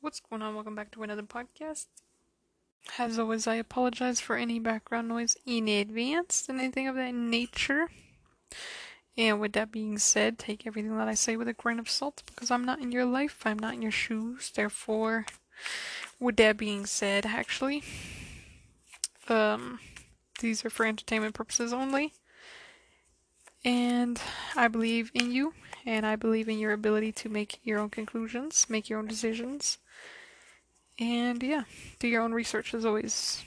What's going on? Welcome back to another podcast. As always, I apologize for any background noise in advance and anything of that nature. And with that being said, take everything that I say with a grain of salt because I'm not in your life, I'm not in your shoes. Therefore, with that being said, actually, um, these are for entertainment purposes only. And I believe in you, and I believe in your ability to make your own conclusions, make your own decisions, and yeah, do your own research as always.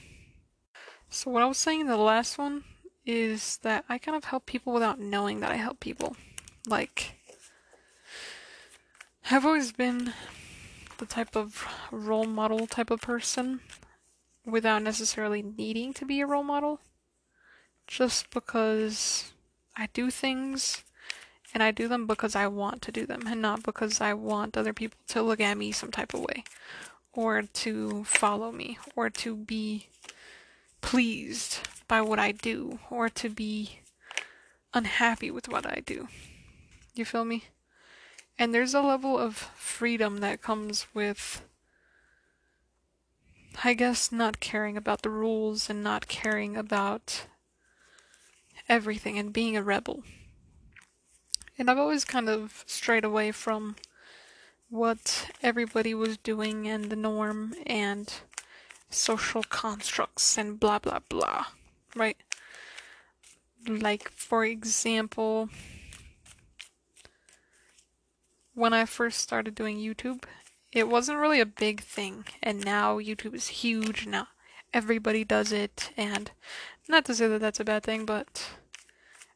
So, what I was saying in the last one is that I kind of help people without knowing that I help people. Like, I've always been the type of role model type of person without necessarily needing to be a role model. Just because I do things and I do them because I want to do them and not because I want other people to look at me some type of way or to follow me or to be pleased by what I do or to be unhappy with what I do. You feel me? And there's a level of freedom that comes with, I guess, not caring about the rules and not caring about everything and being a rebel. And I've always kind of strayed away from what everybody was doing and the norm and social constructs and blah blah blah, right? Like, for example, when I first started doing YouTube, it wasn't really a big thing, and now YouTube is huge. Now everybody does it, and not to say that that's a bad thing, but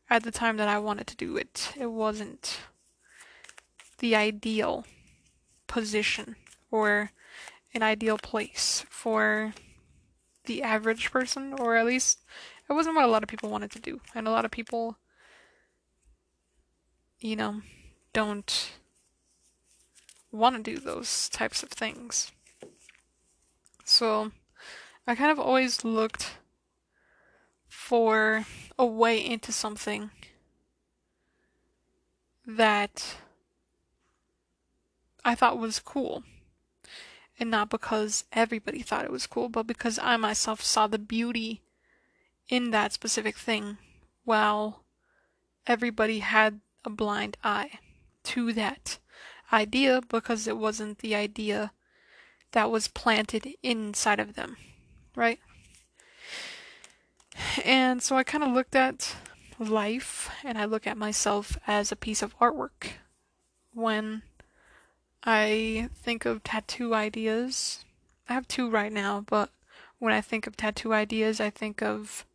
at the time that I wanted to do it, it wasn't the ideal position or an ideal place for the average person, or at least it wasn't what a lot of people wanted to do. And a lot of people, you know, don't want to do those types of things. So I kind of always looked for a way into something that I thought was cool. And not because everybody thought it was cool, but because I myself saw the beauty in that specific thing while everybody had a blind eye to that idea because it wasn't the idea that was planted inside of them, right? And so I kind of looked at life and I look at myself as a piece of artwork when I think of tattoo ideas. I have two right now, but when I think of tattoo ideas, I think of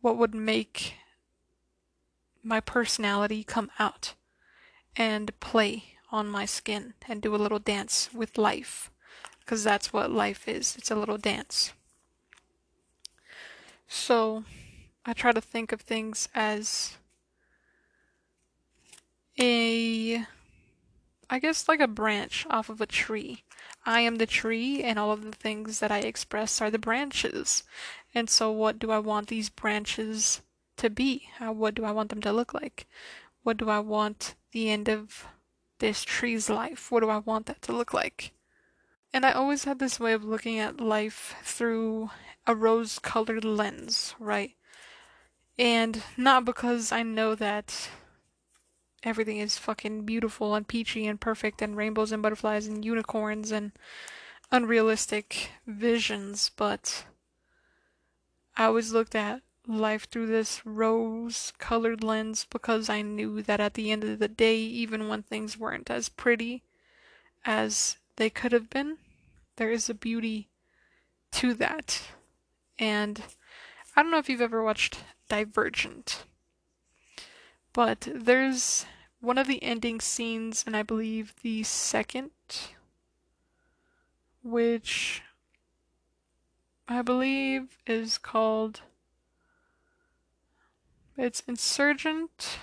what would make my personality come out and play on my skin and do a little dance with life. Because that's what life is it's a little dance. So I try to think of things as a I guess like a branch off of a tree. I am the tree, and all of the things that I express are the branches. And so, what do I want these branches to be? How, what do I want them to look like? What do I want the end of this tree's life? What do I want that to look like? And I always had this way of looking at life through a rose colored lens, right? And not because I know that everything is fucking beautiful and peachy and perfect and rainbows and butterflies and unicorns and unrealistic visions, but I always looked at life through this rose colored lens because I knew that at the end of the day, even when things weren't as pretty as they could have been, there is a beauty to that. And I don't know if you've ever watched Divergent. But there's one of the ending scenes, and I believe the second, which I believe is called. It's Insurgent.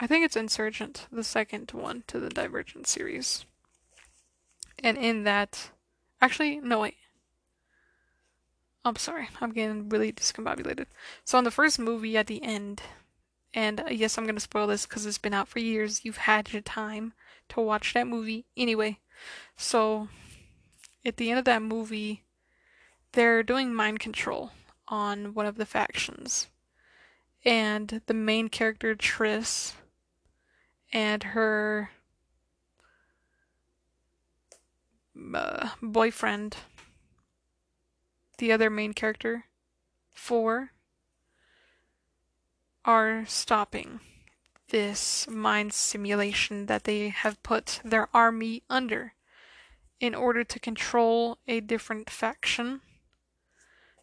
I think it's Insurgent, the second one to the Divergent series. And in that. Actually, no, wait. I'm sorry, I'm getting really discombobulated. So, in the first movie at the end, and uh, yes, I'm gonna spoil this because it's been out for years, you've had your time to watch that movie anyway. So at the end of that movie, they're doing mind control on one of the factions. And the main character, Tris, and her uh, boyfriend, the other main character, Four, are stopping this mind simulation that they have put their army under in order to control a different faction,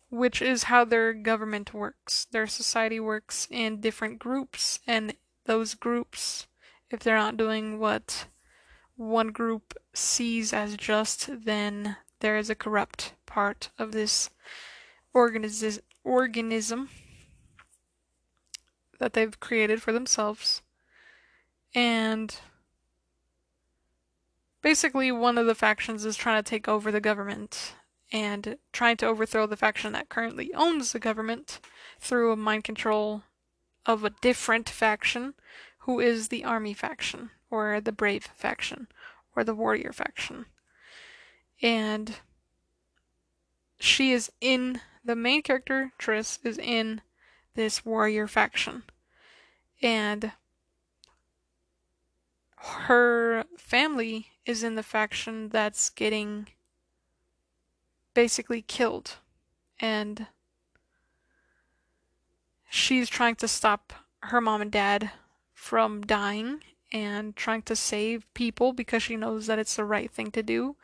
which is how their government works. Their society works in different groups, and those groups, if they're not doing what one group sees as just, then there is a corrupt part of this organiz- organism that they've created for themselves. And basically, one of the factions is trying to take over the government and trying to overthrow the faction that currently owns the government through a mind control of a different faction who is the army faction or the brave faction or the warrior faction. And she is in the main character, Tris, is in this warrior faction. And her family is in the faction that's getting basically killed. And she's trying to stop her mom and dad from dying and trying to save people because she knows that it's the right thing to do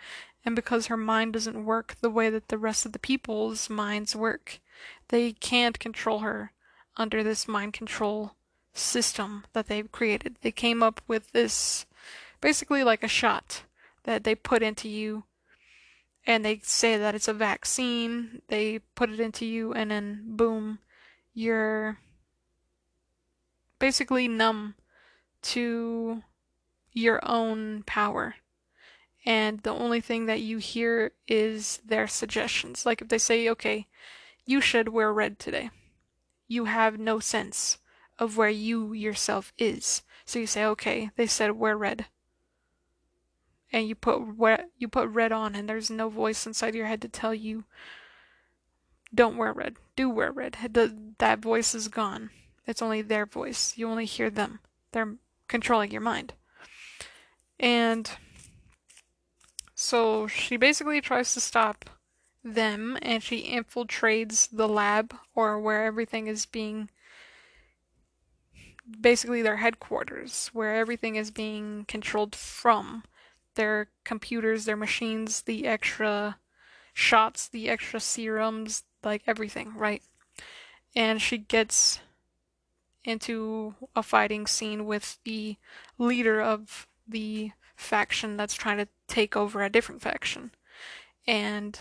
and because her mind doesn't work the way that the rest of the people's minds work. They can't control her under this mind control system that they've created. They came up with this basically like a shot that they put into you and they say that it's a vaccine. They put it into you and then boom, you're basically numb to your own power. And the only thing that you hear is their suggestions. Like if they say, okay, you should wear red today, you have no sense of where you yourself is. So you say, okay, they said wear red. And you put you put red on and there's no voice inside your head to tell you don't wear red. Do wear red. That voice is gone. It's only their voice. You only hear them. They're controlling your mind. And so she basically tries to stop them and she infiltrates the lab or where everything is being basically their headquarters where everything is being controlled from their computers, their machines, the extra shots, the extra serums, like everything, right? And she gets into a fighting scene with the leader of the faction that's trying to take over a different faction. And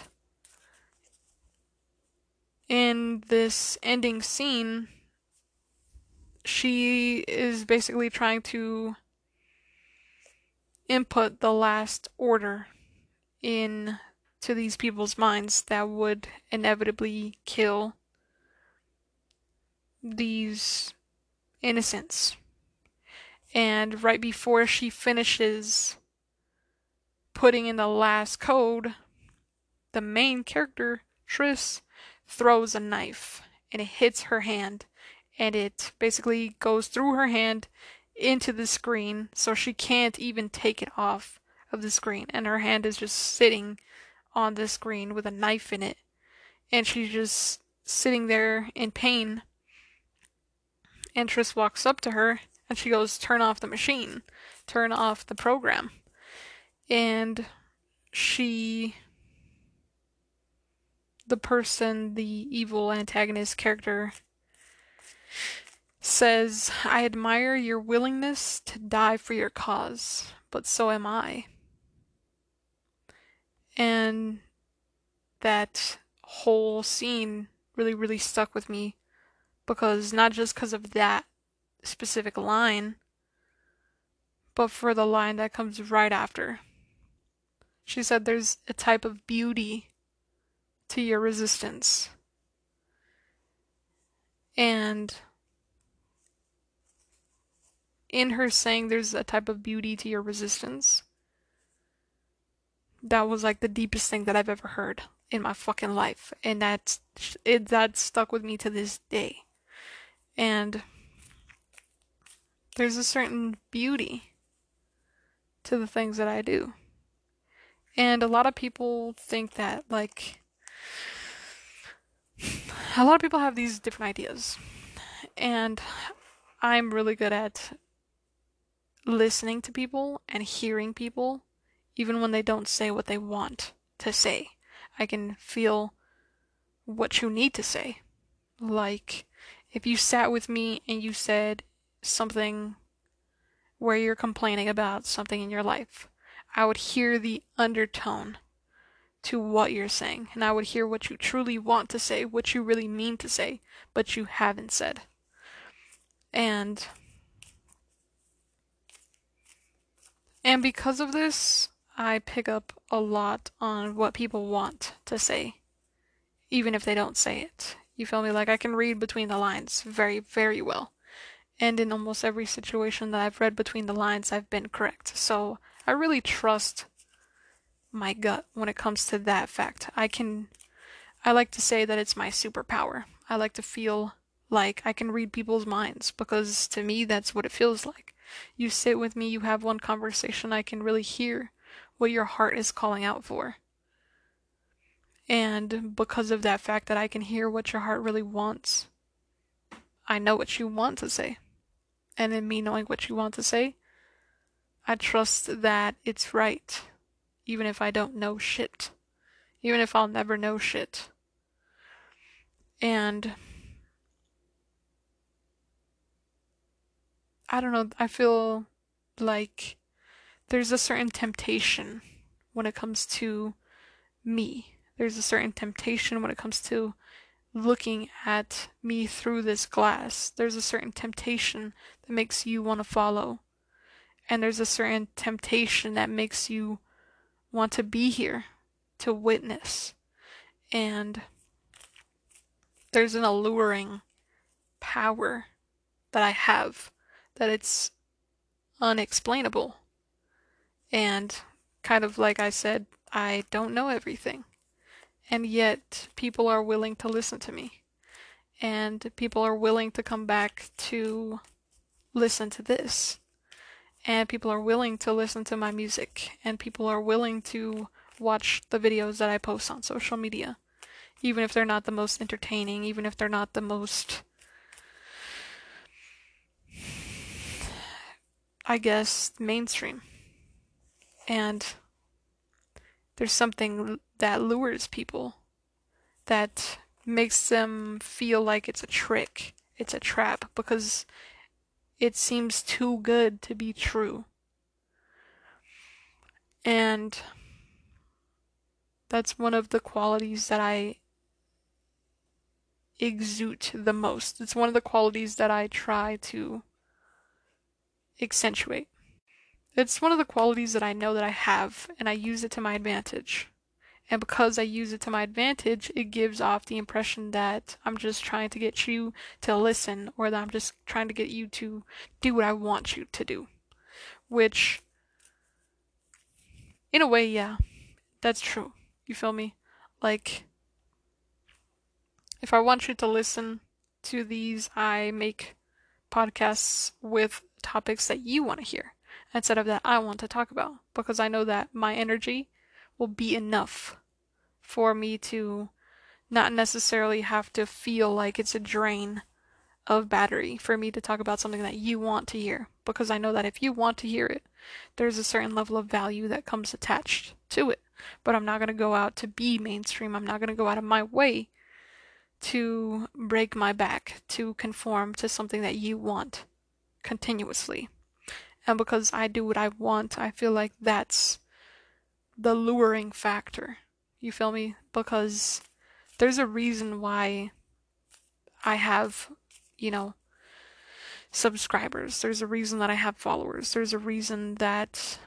in this ending scene, she is basically trying to input the last order in to these people's minds that would inevitably kill these innocents. And right before she finishes putting in the last code, the main character, Tris, throws a knife and it hits her hand and it basically goes through her hand into the screen so she can't even take it off of the screen. And her hand is just sitting on the screen with a knife in it. And she's just sitting there in pain. And Tris walks up to her and she goes, Turn off the machine, turn off the program. And she, the person, the evil antagonist character, says, I admire your willingness to die for your cause, but so am I. And that whole scene really, really stuck with me because not just because of that specific line, but for the line that comes right after. She said there's a type of beauty to your resistance. And in her saying there's a type of beauty to your resistance, that was like the deepest thing that I've ever heard in my fucking life. And that's it that stuck with me to this day. And there's a certain beauty to the things that I do. And a lot of people think that like a lot of people have these different ideas. And I'm really good at listening to people and hearing people even when they don't say what they want to say. I can feel what you need to say. Like, if you sat with me and you said something where you're complaining about something in your life, I would hear the undertone to what you're saying, and I would hear what you truly want to say, what you really mean to say, but you haven't said. And and because of this, I pick up a lot on what people want to say, even if they don't say it. You feel me? Like I can read between the lines very, very well. And in almost every situation that I've read between the lines, I've been correct. So I really trust my gut when it comes to that fact. I can, I like to say that it's my superpower. I like to feel like I can read people's minds because to me, that's what it feels like. You sit with me, you have one conversation, I can really hear what your heart is calling out for. And because of that fact that I can hear what your heart really wants, I know what you want to say. And in me knowing what you want to say, I trust that it's right, even if I don't know shit. Even if I'll never know shit. And I don't know, I feel like there's a certain temptation when it comes to me. There's a certain temptation when it comes to looking at me through this glass. There's a certain temptation that makes you want to follow. And there's a certain temptation that makes you want to be here to witness. And there's an alluring power that I have that it's unexplainable. And kind of like I said, I don't know everything. And yet people are willing to listen to me. And people are willing to come back to listen to this. And people are willing to listen to my music. And people are willing to watch the videos that I post on social media. Even if they're not the most entertaining, even if they're not the most I guess mainstream and there's something that lures people that makes them feel like it's a trick, it's a trap, because it seems too good to be true. And that's one of the qualities that I exude the most. It's one of the qualities that I try to accentuate. It's one of the qualities that I know that I have, and I use it to my advantage. And because I use it to my advantage, it gives off the impression that I'm just trying to get you to listen, or that I'm just trying to get you to do what I want you to do. Which, in a way, yeah, that's true. You feel me? Like, if I want you to listen to these, I make podcasts with topics that you want to hear instead of that I want to talk about because I know that my energy will be enough for me to not necessarily have to feel like it's a drain of battery for me to talk about something that you want to hear because I know that if you want to hear it, there's a certain level of value that comes attached to it. But I'm not going to go out to be mainstream. I'm not going to go out of my way to break my back to conform to something that you want continuously and because I do what I want, I feel like that's the luring factor. You feel me? Because there's a reason why I have, you know, subscribers. There's a reason that I have followers. There's a reason that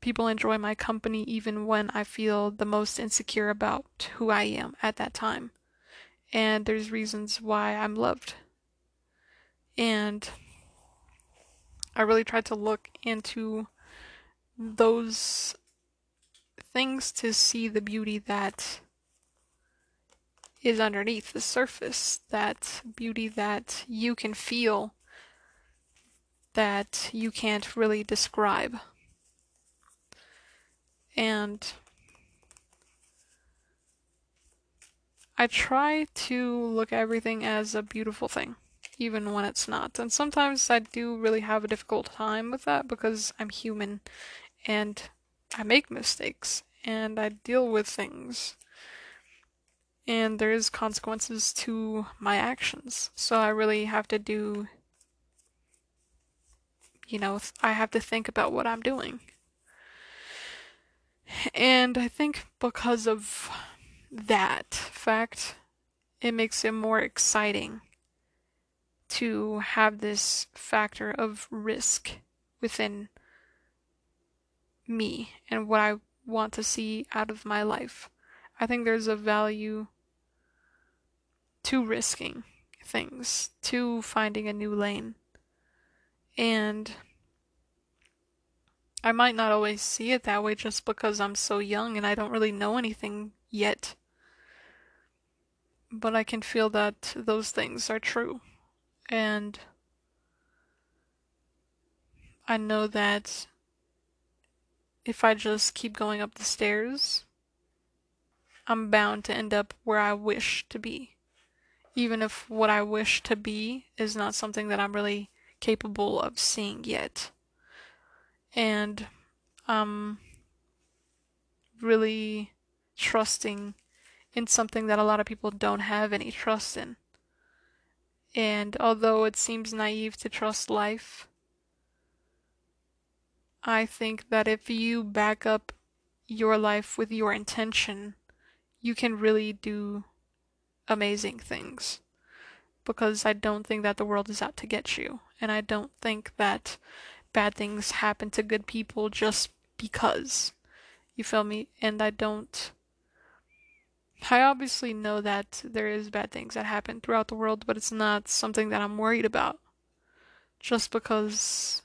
people enjoy my company even when I feel the most insecure about who I am at that time. And there's reasons why I'm loved. And I really tried to look into those things to see the beauty that is underneath the surface, that beauty that you can feel that you can't really describe. And I try to look at everything as a beautiful thing, even when it's not. And sometimes I do really have a difficult time with that because I'm human and I make mistakes and I deal with things. And there is consequences to my actions. So I really have to do you know, I have to think about what I'm doing. And I think because of that fact, it makes it more exciting to have this factor of risk within me and what I want to see out of my life. I think there's a value to risking things, to finding a new lane. And I might not always see it that way just because I'm so young and I don't really know anything yet. But I can feel that those things are true. And I know that if I just keep going up the stairs, I'm bound to end up where I wish to be. Even if what I wish to be is not something that I'm really capable of seeing yet and um really trusting in something that a lot of people don't have any trust in. And although it seems naive to trust life, I think that if you back up your life with your intention, you can really do amazing things. Because I don't think that the world is out to get you. And I don't think that bad things happen to good people just because. You feel me? And I don't. I obviously know that there is bad things that happen throughout the world, but it's not something that I'm worried about. Just because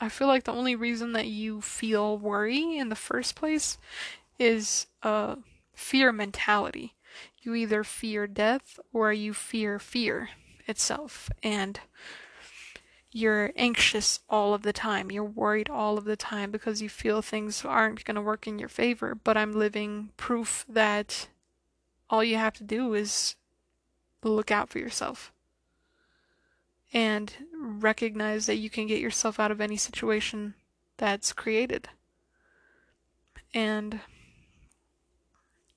I feel like the only reason that you feel worry in the first place is a fear mentality. You either fear death or you fear fear itself. And you're anxious all of the time. You're worried all of the time because you feel things aren't going to work in your favor. But I'm living proof that all you have to do is look out for yourself and recognize that you can get yourself out of any situation that's created. And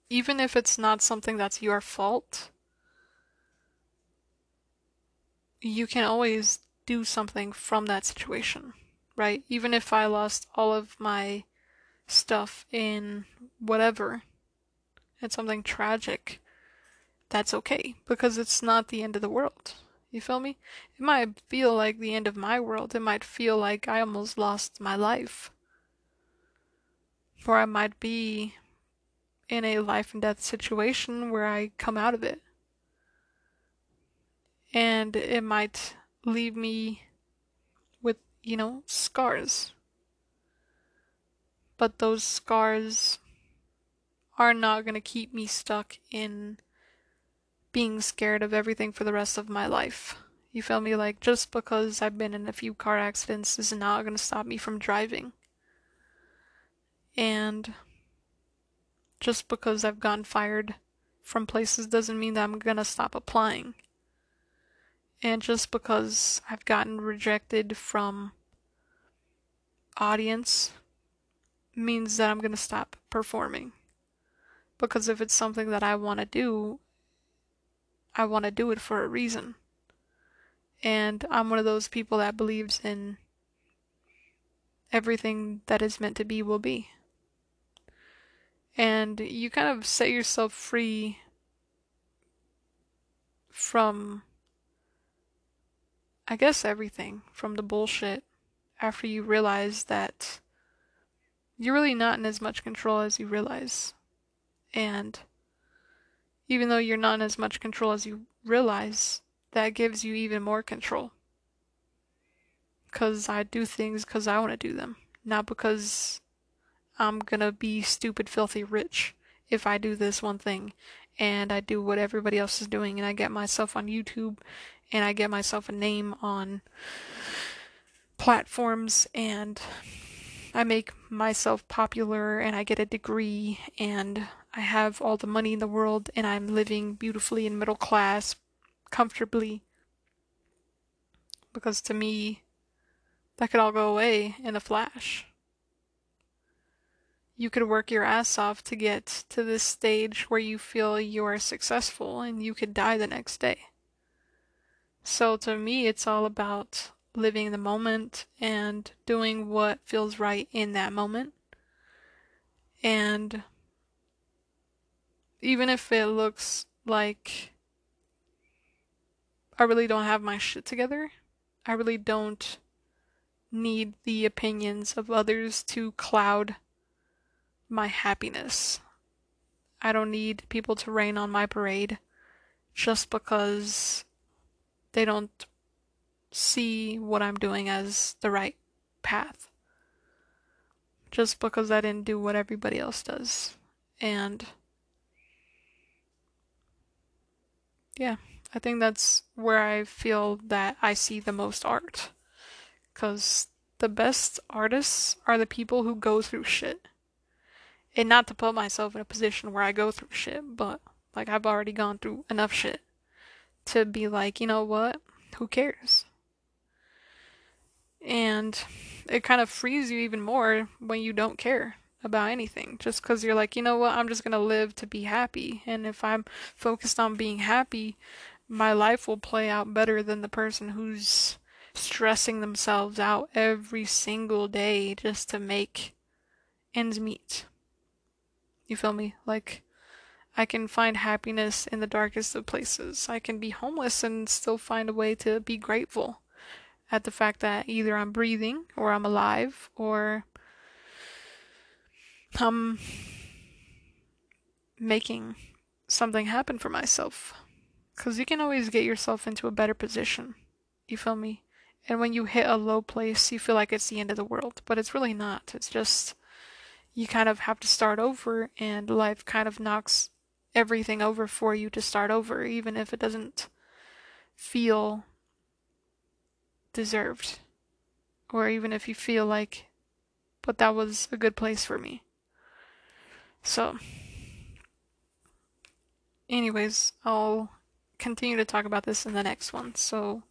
even if it's not something that's your fault, you can always do something from that situation, right? Even if I lost all of my stuff in whatever, and something tragic, that's okay because it's not the end of the world. You feel me? It might feel like the end of my world. It might feel like I almost lost my life. Or I might be in a life and death situation where I come out of it. And it might leave me with, you know, scars. But those scars are not going to keep me stuck in being scared of everything for the rest of my life. You feel me? Like, just because I've been in a few car accidents is not going to stop me from driving. And just because I've gotten fired from places doesn't mean that I'm going to stop applying. And just because I've gotten rejected from audience means that I'm going to stop performing. Because if it's something that I want to do, I want to do it for a reason. And I'm one of those people that believes in everything that is meant to be will be. And you kind of set yourself free from I guess everything from the bullshit after you realize that you're really not in as much control as you realize. And even though you're not in as much control as you realize, that gives you even more control. because I do things because I want to do them, not because I'm gonna be stupid, filthy rich if I do this one thing and I do what everybody else is doing and I get myself on YouTube and I get myself a name on platforms and I make myself popular and I get a degree and I have all the money in the world and I'm living beautifully in middle class comfortably. Because to me, that could all go away in a flash. You could work your ass off to get to this stage where you feel you are successful and you could die the next day. So to me, it's all about living the moment and doing what feels right in that moment. And even if it looks like I really don't have my shit together, I really don't need the opinions of others to cloud my happiness. I don't need people to rain on my parade just because they don't see what I'm doing as the right path. Just because I didn't do what everybody else does. And yeah, I think that's where I feel that I see the most art. Because the best artists are the people who go through shit. And not to put myself in a position where I go through shit, but like I've already gone through enough shit to be like, you know what? Who cares? And it kind of frees you even more when you don't care about anything. Just because you're like, you know what, I'm just going to live to be happy. And if I'm focused on being happy, my life will play out better than the person who's stressing themselves out every single day just to make ends meet. You feel me? Like, I can find happiness in the darkest of places. I can be homeless and still find a way to be grateful at the fact that either I'm breathing or I'm alive or I'm making something happen for myself. Because you can always get yourself into a better position. You feel me? And when you hit a low place, you feel like it's the end of the world. But it's really not. It's just you kind of have to start over, and life kind of knocks everything over for you to start over, even if it doesn't feel deserved. Or even if you feel like, but that was a good place for me. So, anyways, I'll continue to talk about this in the next one. So,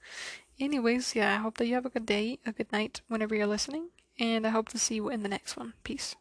anyways, yeah, I hope that you have a good day, a good night whenever you're listening, and I hope to see you in the next one. Peace.